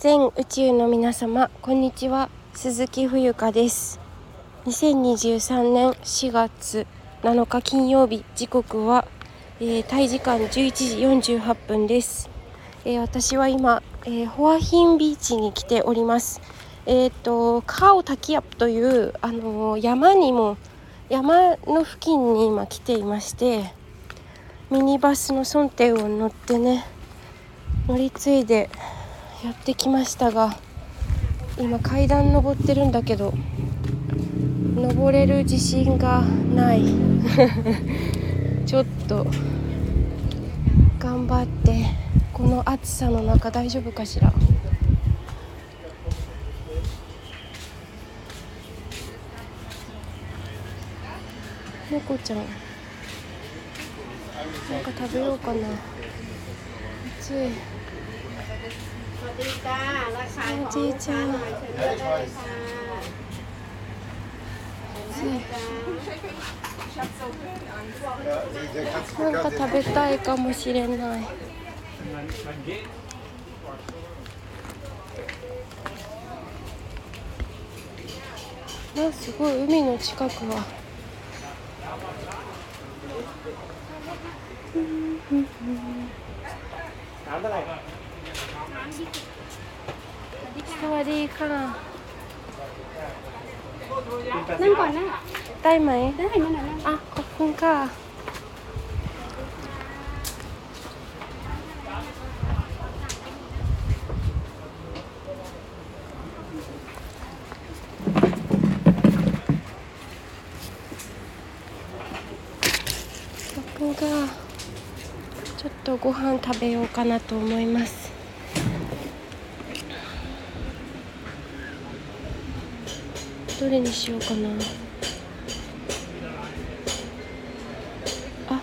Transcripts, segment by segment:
全宇宙の皆様こんにちは。鈴木冬香です。2023年4月7日金曜日。時刻は、えー、タイ時間11時48分です、えー、私は今、えー、ホアヒンビーチに来ております。えっ、とカオタキアップというあの山にも山の付近に今来ていましてミニバスのソンテを乗ってね乗り継いでやってきましたが今階段登ってるんだけど登れる自信がない。ちょっと頑張ってこの暑さの中大丈夫かしら。猫ちゃんなんか食べようかな。暑い。 วัสดีจ้าราคาของลูกค้าหน่อยเชิญเลือกได้เลยค่ะなんか食べたいかもしれない。あすごい海の近くは。うんうんうん。 สวัสดีค่ะ นั่งก่อนนะ ได้ไหม ได้นั่นน่ะนั่ง อ่ะขอบคุณค่ะขอบคุณค่ะちょっとご飯食べようかなと思います どれにしようかな。あ。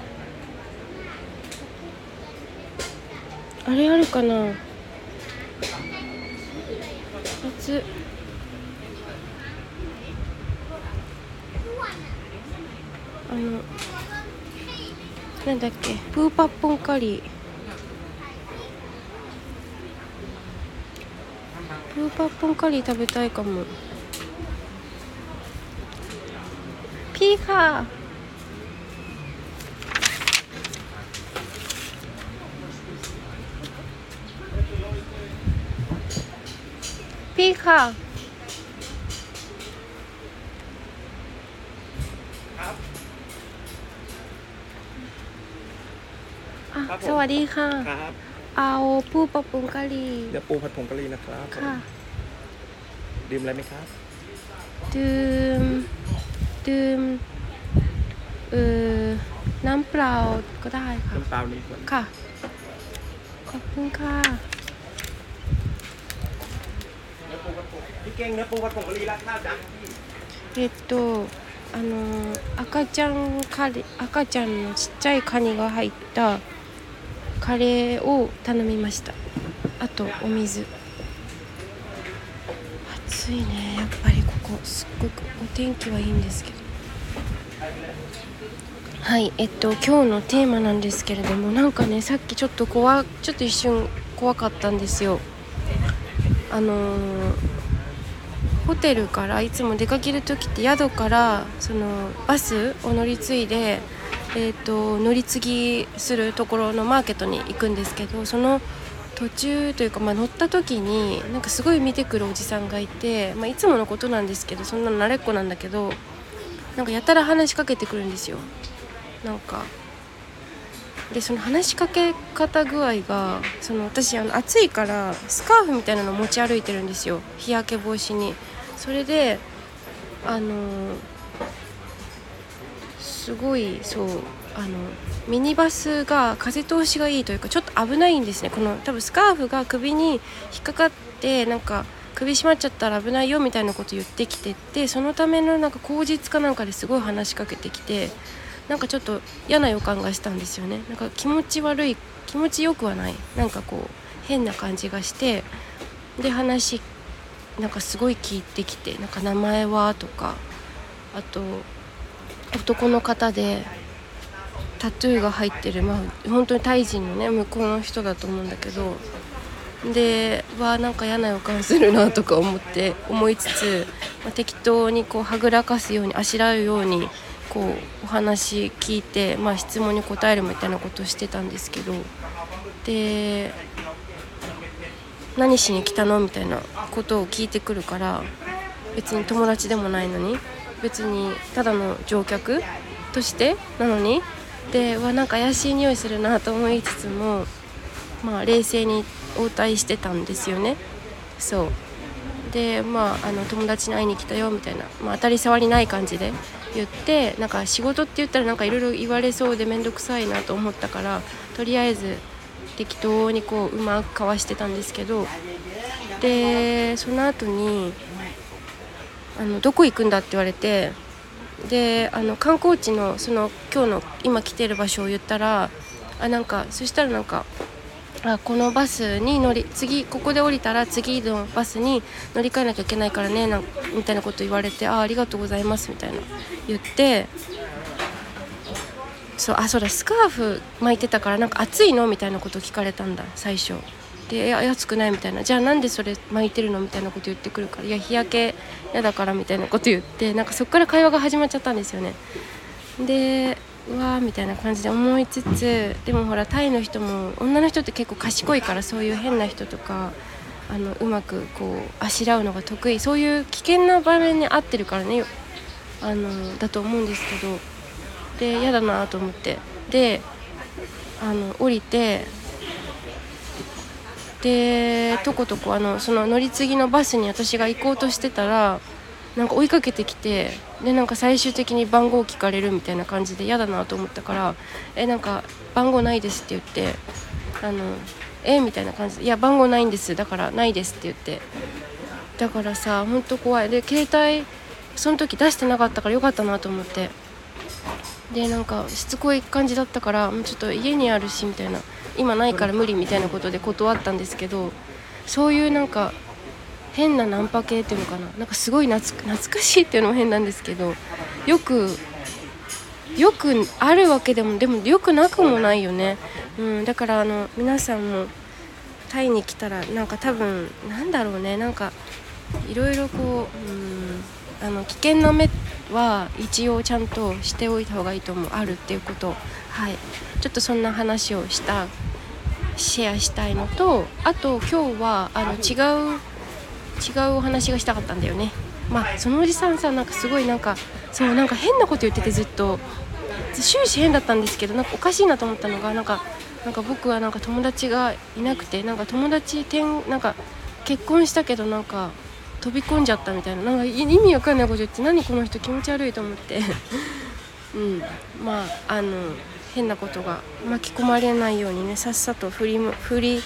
あれあるかな。夏あの。なんだっけ。プーパッポンカリー。プーパッポンカリー食べたいかも。 พี่ค่ะ พี่ค่ะสวัสดีค่ะ ครับเอาผู้ปรัปุงกะหรี่เดี๋ยวปูผัดผงกะหรี่นะครับค่ะดื่มอะไรไหมครับ ดื่ม ดื่มเออน้ำเปล่าก็ได้ค่ะ น้ำเปล่านี่ก่อน ค่ะ ขอบคุณค่ะ พี่เก่งเนื้อปูผัดผงกะหรี่ราดข้าวจ้ะพี่ えっとあの赤ちゃんカレー赤ちゃんのちっちゃいカニが入ったカレーを頼みましたあとお水暑いねやっぱりここすっごくお天気はいいんですけど はいえっと今日のテーマなんですけれどもなんかねさっきちょっと怖ちょっと一瞬怖かったんですよあのーホテルからいつも出かける時って宿からそのバスを乗り継いで、えー、と乗り継ぎするところのマーケットに行くんですけどその途中というか、まあ、乗った時になんかすごい見てくるおじさんがいて、まあ、いつものことなんですけどそんなの慣れっこなんだけどなんかやたら話しかけてくるんですよ。なんかでその話しかけ方具合がその私あの暑いからスカーフみたいなの持ち歩いてるんですよ。日焼け防止に。それであのすごいそうあのミニバスが風通しがいいというかちょっと危ないんですね。この多分スカーフが首に引っかかってなんか首絞まっちゃったら危ないよみたいなこと言ってきててそのためのなんか口実かなんかですごい話しかけてきてなんかちょっと嫌な予感がしたんですよね。なんか気持ち悪い気持ちよくはない。なんかこう変な感じがしてで話なんかすごい聞いてきてなんか名前はとかあと男の方でタトゥーが入ってるまあ本当にタイ人のね向こうの人だと思うんだけどではなんか嫌な予感するなとか思って思いつつ、まあ、適当にこうはぐらかすようにあしらうようにこうお話聞いて、まあ、質問に答えるみたいなことをしてたんですけどで何しに来たのみたいなことを聞いてくるから別に友達でもないのに別にただの乗客としてなのにではなんか怪しい匂いするなと思いつつもまあ冷静に応対してたんですよね。そう。でまああの友達に会いに来たよみたいな、まあ、当たり障りない感じで言ってなんか仕事って言ったらなんかいろいろ言われそうで面倒くさいなと思ったからとりあえず適当にこううまくかわしてたんですけどでその後にあのどこ行くんだって言われてであの観光地のその今日の今来てる場所を言ったらあなんかそしたらなんかあこのバスに乗り次ここで降りたら次のバスに乗り換えなきゃいけないからねなみたいなこと言われてあありがとうございますみたいな言ってそうあそうだスカーフ巻いてたからなんか暑いの？みたいなこと聞かれたんだ最初。で「暑くない」みたいな「じゃあなんでそれ巻いてるの?」みたいなこと言ってくるから「いや日焼け嫌だから」みたいなこと言ってなんかそっから会話が始まっちゃったんですよね。でうわーみたいな感じで思いつつでもほらタイの人も女の人って結構賢いからそういう変な人とかあのうまくこうあしらうのが得意そういう危険な場面に合ってるからねあのだと思うんですけどで嫌だなと思ってであの降りてでとことこあのその乗り継ぎのバスに私が行こうとしてたらなんか追いかけてきてでなんか最終的に番号聞かれるみたいな感じで嫌だなと思ったから「えなんか番号ないです」って言って「あのえみたいな感じで「いや番号ないんですだからないです」って言ってだからさほんと怖い。で携帯その時出してなかったからよかったなと思って。でなんかしつこい感じだったからもうちょっと家にあるしみたいな今ないから無理みたいなことで断ったんですけどそういうなんか変なナンパ系っていうのかな？なんかすごい懐かしいっていうのも変なんですけどよくよくあるわけでもでもよくなくもないよね、うん、だからあの皆さんもタイに来たらなんか多分なんだろうね。なんかいろいろこう、うん、あの危険な目は一応ちゃんとしておいた方がいいと思う。あるっていうこと。はい。ちょっとそんな話をしたシェアしたいのとあと今日はあの違う違うお話がしたかったんだよね。まあそのおじさんさなんかすごいなんかそうなんか変なこと言っててずっと。終始変だったんですけどなんかおかしいなと思ったのがなんかなんか僕はなんか友達がいなくてなんか友達転なんか結婚したけどなんか飛び込んじゃったみたいな。なんか意味わかんないこと言って何この人気持ち悪いと思って。うん。まああの変なことが巻き込まれないようにねさっさと振り振り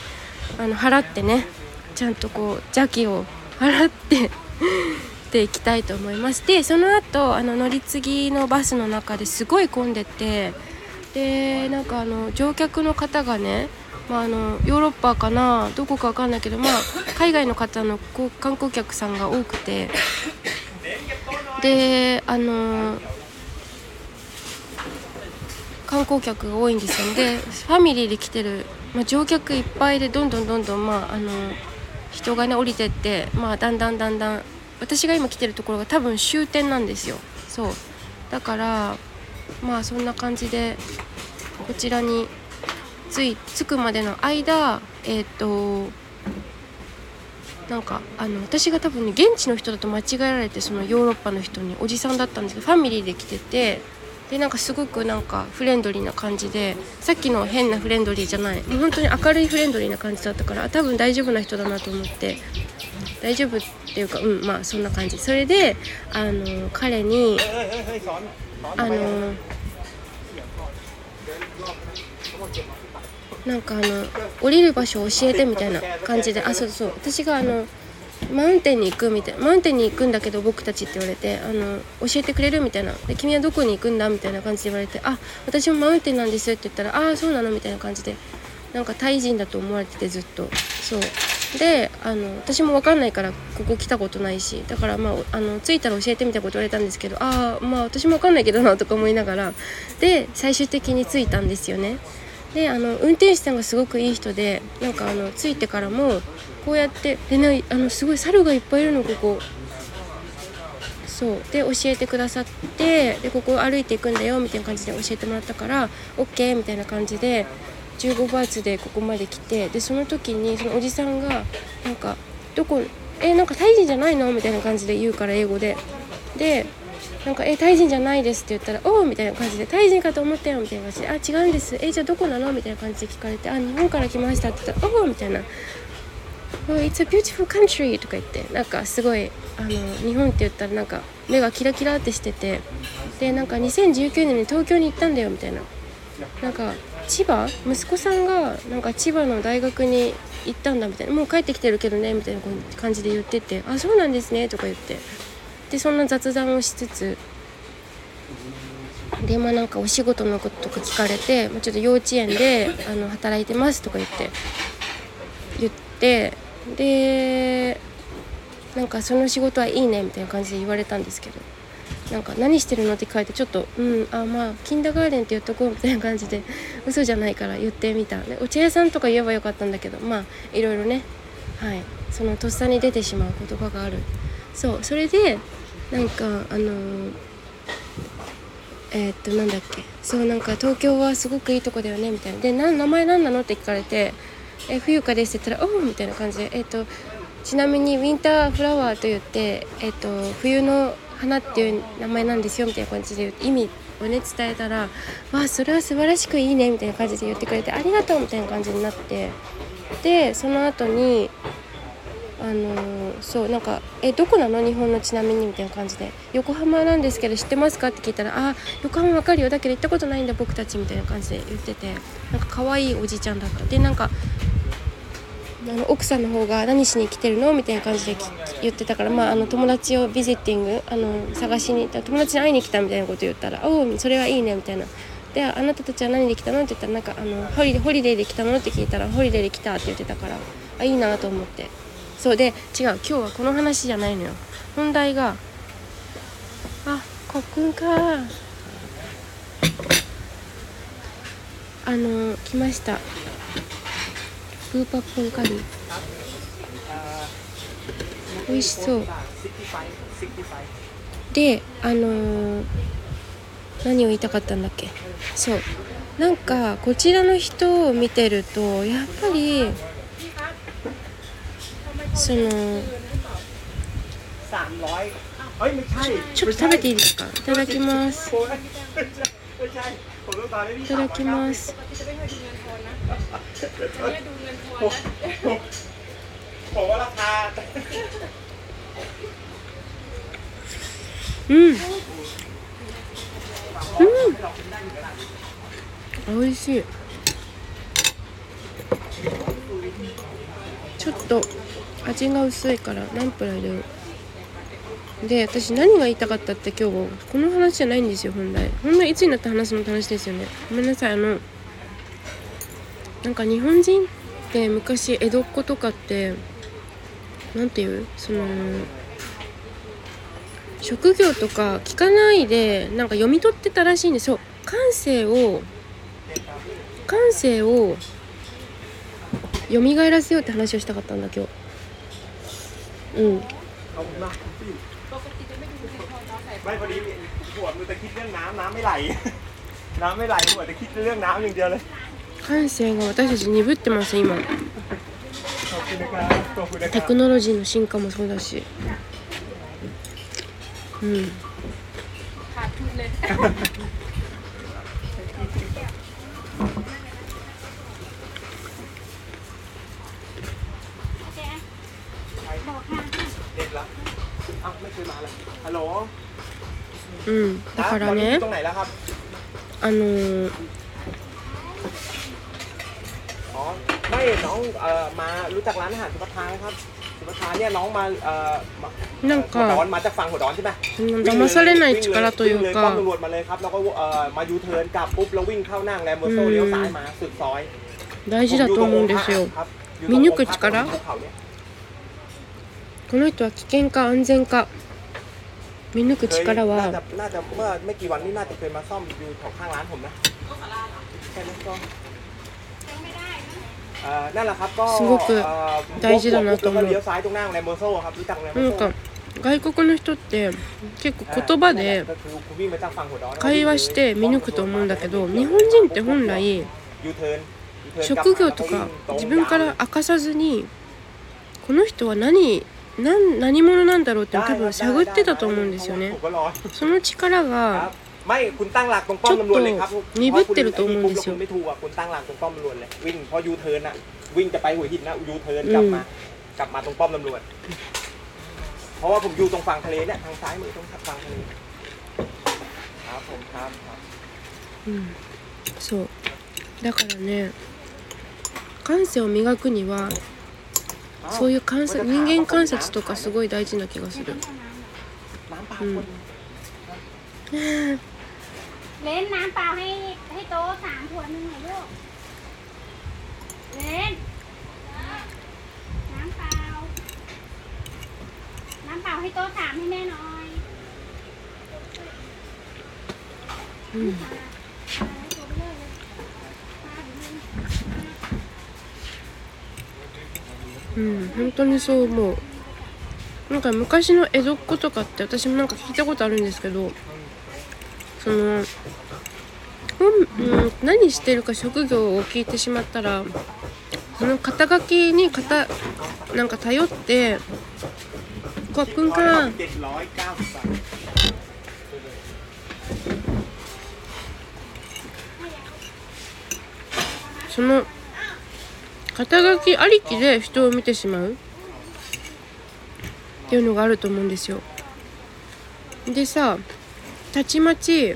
あの払ってねちゃんとこう邪気を払ってで行きたいと思いますでその後あの乗り継ぎのバスの中ですごい混んでてでなんかあの乗客の方がね、まあ、あのヨーロッパかなどこか分かんないけど、まあ、海外の方の観光客さんが多くてであの観光客が多いんですよ。でファミリーで来てる、まあ、乗客いっぱいでどんどんどんどん、まあ、あの人がね降りてって、まあ、だんだんだんだん私が今来てるところが多分終点なんですよ。そう。だからまあそんな感じでこちらに着い着くまでの間えっ、ー、となんかあの私が多分ね現地の人だと間違えられてそのヨーロッパの人におじさんだったんですけどファミリーで来ててでなんかすごくなんかフレンドリーな感じでさっきの変なフレンドリーじゃないもう本当に明るいフレンドリーな感じだったから多分大丈夫な人だなと思って大丈夫っていうかうんまあそんな感じ。それであの彼にあのなんかあの降りる場所を教えてみたいな感じであそうそう。私があのマウンテンに行くみたいなマウンテンに行くんだけど僕たちって言われてあの教えてくれるみたいな。で君はどこに行くんだみたいな感じで言われてあ私もマウンテンなんですって言ったらああそうなのみたいな感じでなんかタイ人だと思われててずっと。そう。であの私も分かんないからここ来たことないし。だからまああの着いたら教えてみたいこと言われたんですけどああまあ私も分かんないけどなとか思いながら。で最終的に着いたんですよね。であの運転手さんがすごくいい人でなんかあの着いてからもこうやってでねあのすごい猿がいっぱいいるのここ。そう。で教えてくださってでここ歩いていくんだよみたいな感じで教えてもらったから OK みたいな感じで15バーツでここまで来てでその時にそのおじさんがなんか「どこえなんかタイ人じゃないの?」みたいな感じで言うから英語で。でなんか「えタイ人じゃないです」って言ったら「おお」みたいな感じで「タイ人かと思ったよ」みたいな感じで「あ違うんです。えじゃあどこなの?」みたいな感じで聞かれて「あ日本から来ました」って言ったら「おお」みたいな「It's a beautiful country」とか言ってなんかすごいあの日本って言ったらなんか目がキラキラってしててでなんか2019年に東京に行ったんだよみたいな。なんか千葉？息子さんがなんか千葉の大学に行ったんだみたいな。もう帰ってきてるけどねみたいな感じで言ってて「あそうなんですね」とか言って。でそんな雑談をしつつでまあなんかお仕事のこととか聞かれて、まあ、ちょっと幼稚園であの働いてますとか言って言ってでなんかその仕事はいいねみたいな感じで言われたんですけどなんか何してるのって聞かれてちょっとうんあまあキンダーガーデンって言っとこうみたいな感じで 嘘じゃないから言ってみた。でお茶屋さんとか言えばよかったんだけどまあいろいろね。はい。そのとっさに出てしまう言葉がある。そうそれでなんかあのーえーっとなんだっけ。そうなんか東京はすごくいいとこだよねみたいな。でな名前何なのって聞かれて「え冬香です」って言ったら「おお」みたいな感じで。えーとちなみにウィンターフラワーと言って、えっと冬の花っていう名前なんですよみたいな感じで意味をね伝えたら「わあそれは素晴らしくいいね」みたいな感じで言ってくれて「ありがとう」みたいな感じになって。でその後にあのーそうなんか「えどこなの？日本のちなみに」みたいな感じで「横浜なんですけど知ってますか?」って聞いたら「あ横浜わかるよだけど行ったことないんだ僕たち」みたいな感じで言ってて。なんか可愛いおじちゃんだった。でなんかあの奥さんの方が何しに来てるのみたいな感じで言ってたから、まあ、あの友達を visiting あの探しに行った友達に会いに来たみたいなこと言ったら「おおそれはいいね」みたいな。であなたたちは何で来たのって言ったらなんかあのホリデホリデーで来たのって聞いたらホリデーで来たって言ってたからあいいなと思って。そうで違う今日はこの話じゃないのよ。本題があコックンか。あの来ました。プーパッポンカリー。美味しそう。であのー、何を言いたかったんだっけ？そう。なんかこちらの人を見てるとやっぱりそのちょっと食べていいですか？いただきます。いただきます。 ช่ผมต้องการให้พี่ いただきますผมผมผมว่าราคา うんうん美味しいちょっと味が薄いからナンプラー入れるで私何が言いたかったって今日この話じゃないんですよ本来本来いつになって話すのって話ですよねごめんなさいあの なんか日本人って昔江戸っ子とかってなんていうその職業とか聞かないでなんか読み取ってたらしいんですよ感性を感性を蘇らせようって話をしたかったんだ今日うん ขอบคุณมากพี่ไม่พอดีหัวมือแต่คิดเรื่องน้ำน้ำไม่ไหล น้ำไม่ไหลหัวแต่คิดเรื่องน้ำอย่างเดียวเลย 感性が私たち鈍ってます今。テクノロジーの進化もそうだし。うん。うん。だからね。あのー ไม่น้องเอ่อมารู้จักร้านอาหารสุภทานไหมครับสุภทานเนี่ยน้องมาเอ่อมา なん หัวดอน か มาจากฝั่งหัวดอนใช่ไหม うん騙されない力とい วิ่งเล う ป้อม か ตำรวจมาเลยครับ แล้วก็เอ่อมายูเทิร์นกลับปุ๊บแล้ววิ่งเข้านั่งแรมโบโซเลี้ยวซ้ายมาสุดซอย 大事だと思うんですよ ครับ 見抜く力 ภูเขาเนี่ย この人は危険か安全か見抜く เคย 力 น่า は จะน่าจะเมื่อไม่กี่วันนี้น่าจะเคยมาซ่อมอยู่แถวข้างร้านผมนะแค่นั้นก็ เ อ่อนั่นแหละครับก็ すごくเอ่อ 大事だなと思うแล้วก็เลี้ยวซ้ายตรงหน้าโรงแรมโบโซ่ครับรู้จักโรงแรมโบ なん โซ่ か外国の人って結構言葉でก็คือคุณวิ่งมาจากฝั่งหัวดอน 会話して見抜くと思うんだけど日本人って本来 ยูเทิร์นยูเทิร์น 職業とか自分から明かさずにこの人は何何何者なんだろうって多分探ってたと思うんですよねผมก็รอ その力 ครั が บ ไม่คุณตั้งหลักตรงป้อมตำรวจเลยครับ ちょっと鈍ってると思うんですよเพราะคุณไม่ถูกอ่ะคุณตั้งหลักตรงป้อมตำรวจเลยวิ่งพอยูเทิร์นอ่ะวิ่งจะไปหัวหินนะยูเทิร์นกลับมา กลับมาตรงป้อมตำรวจ เพราะว่าผมอยู่ตรงฝั่งทะเลเนี่ยทางซ้ายมือตรงฝั่งทะเลครับผมครับครับ うんそうだからね感性を磨くにはそういう観察人間観察とかすごい大事な気がする น้ำ เปล่า อืม คน เลนน้ำเปล่าให้ให้โต๊ะสามขวดหนึ่งหน่อยลูกเลนน้ำเปล่า น้ำเปล่าให้โต๊ะสามให้แม่หน่อย うんปลาให้ตัวไปเลยปลาอยู่นี่ うん本当にそう思うなんか昔の江戸っ子とかって私もなんか聞いたことあるんですけど その本、うん、何してるか職業を聞いてしまったらその肩書きに肩なんか頼って「コップン」その肩書きありきで人を見てしまうっていうのがあると思うんですよ。でさたちまち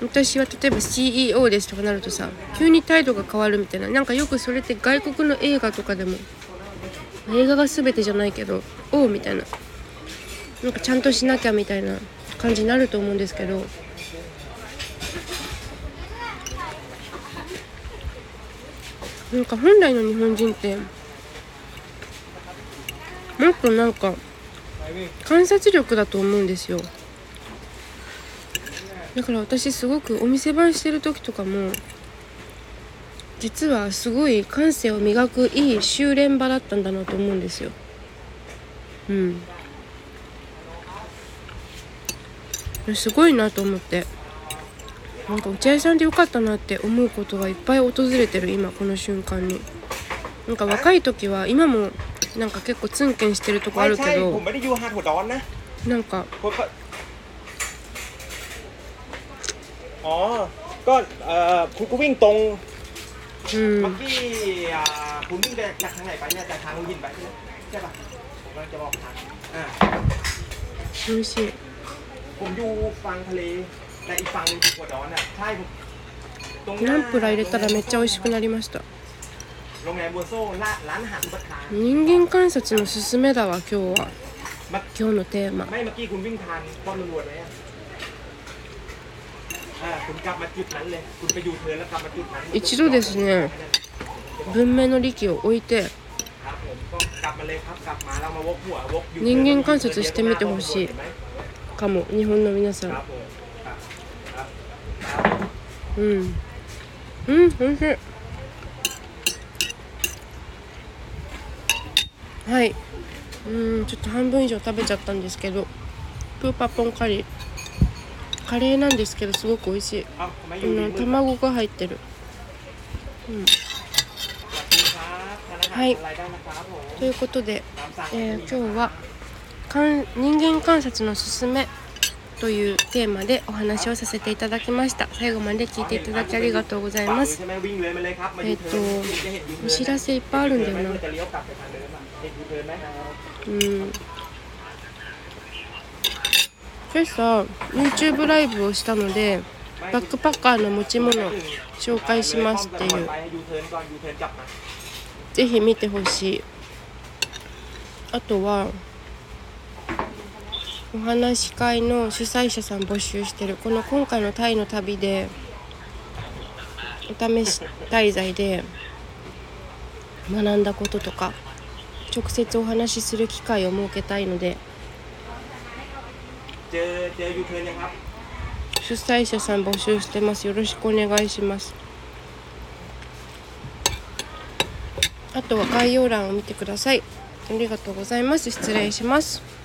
私は例えば CEO ですとかなるとさ急に態度が変わるみたいな。なんかよくそれって外国の映画とかでも映画が全てじゃないけどおうみたいな。なんかちゃんとしなきゃみたいな感じになると思うんですけど。なんか本来の日本人ってもっとなんか観察力だと思うんですよ。だから私すごくお店番してる時とかも実はすごい感性を磨くいい修練場だったんだなと思うんですよ。うん。すごいなと思って。なんか茶合さんでよかったなって思うことがいっぱい訪れてる今この瞬間に。なんか若い時は今もなんか結構ツンケンしてるとこあるけど。なんか อ๋อ ก็เอ่อคุณก็วิ่งตรง う เมื่อน กี้อ่าคุณวิ่งจากจากทางไหนไปเนี่ยจากทางหัวหินไปใช่ไหมใช่ป่ะผมกำลังจะบอกทางอ่า 美味しい ผมอยู่ฝั่งทะเล แต่อีกฝั่งหนึงคือหัวดอนอ่ะใช่ผมตรงห ナ น้า ンプラー入れたらめっちゃ美味しくなりました โรงแรมบัวโซ่ร้านร้านอาหารอุปทาน 人間観察のすすめだわ今日は มา 今日のテーマ ไม่เมื่อกี้คุณวิ่งทานป้อมตำรวจไหมอ่ะ 一度ですね文明の利器を置いて人間観察してみてほしい。かも日本の皆さん。うん。うんおいしい。はい。うんちょっと半分以上食べちゃったんですけどプーパポンカリー。カレーなんですけどすごく美味しい。あの卵が入ってる、うん、はい。ということで、えー、今日はかん「人間観察のすすめ」というテーマでお話をさせていただきました。最後まで聞いていただきありがとうございます。えっ、ー、とお知らせいっぱいあるんだよな。うん。今朝 YouTube ライブをしたのでバックパッカーの持ち物紹介しますっていう。ぜひ見てほしい。あとはお話し会の主催者さん募集してるこの今回のタイの旅でお試し滞在で学んだこととか直接お話しする機会を設けたいので主催者さん募集してますよろしくお願いしますあとは概要欄を見てくださいありがとうございます失礼します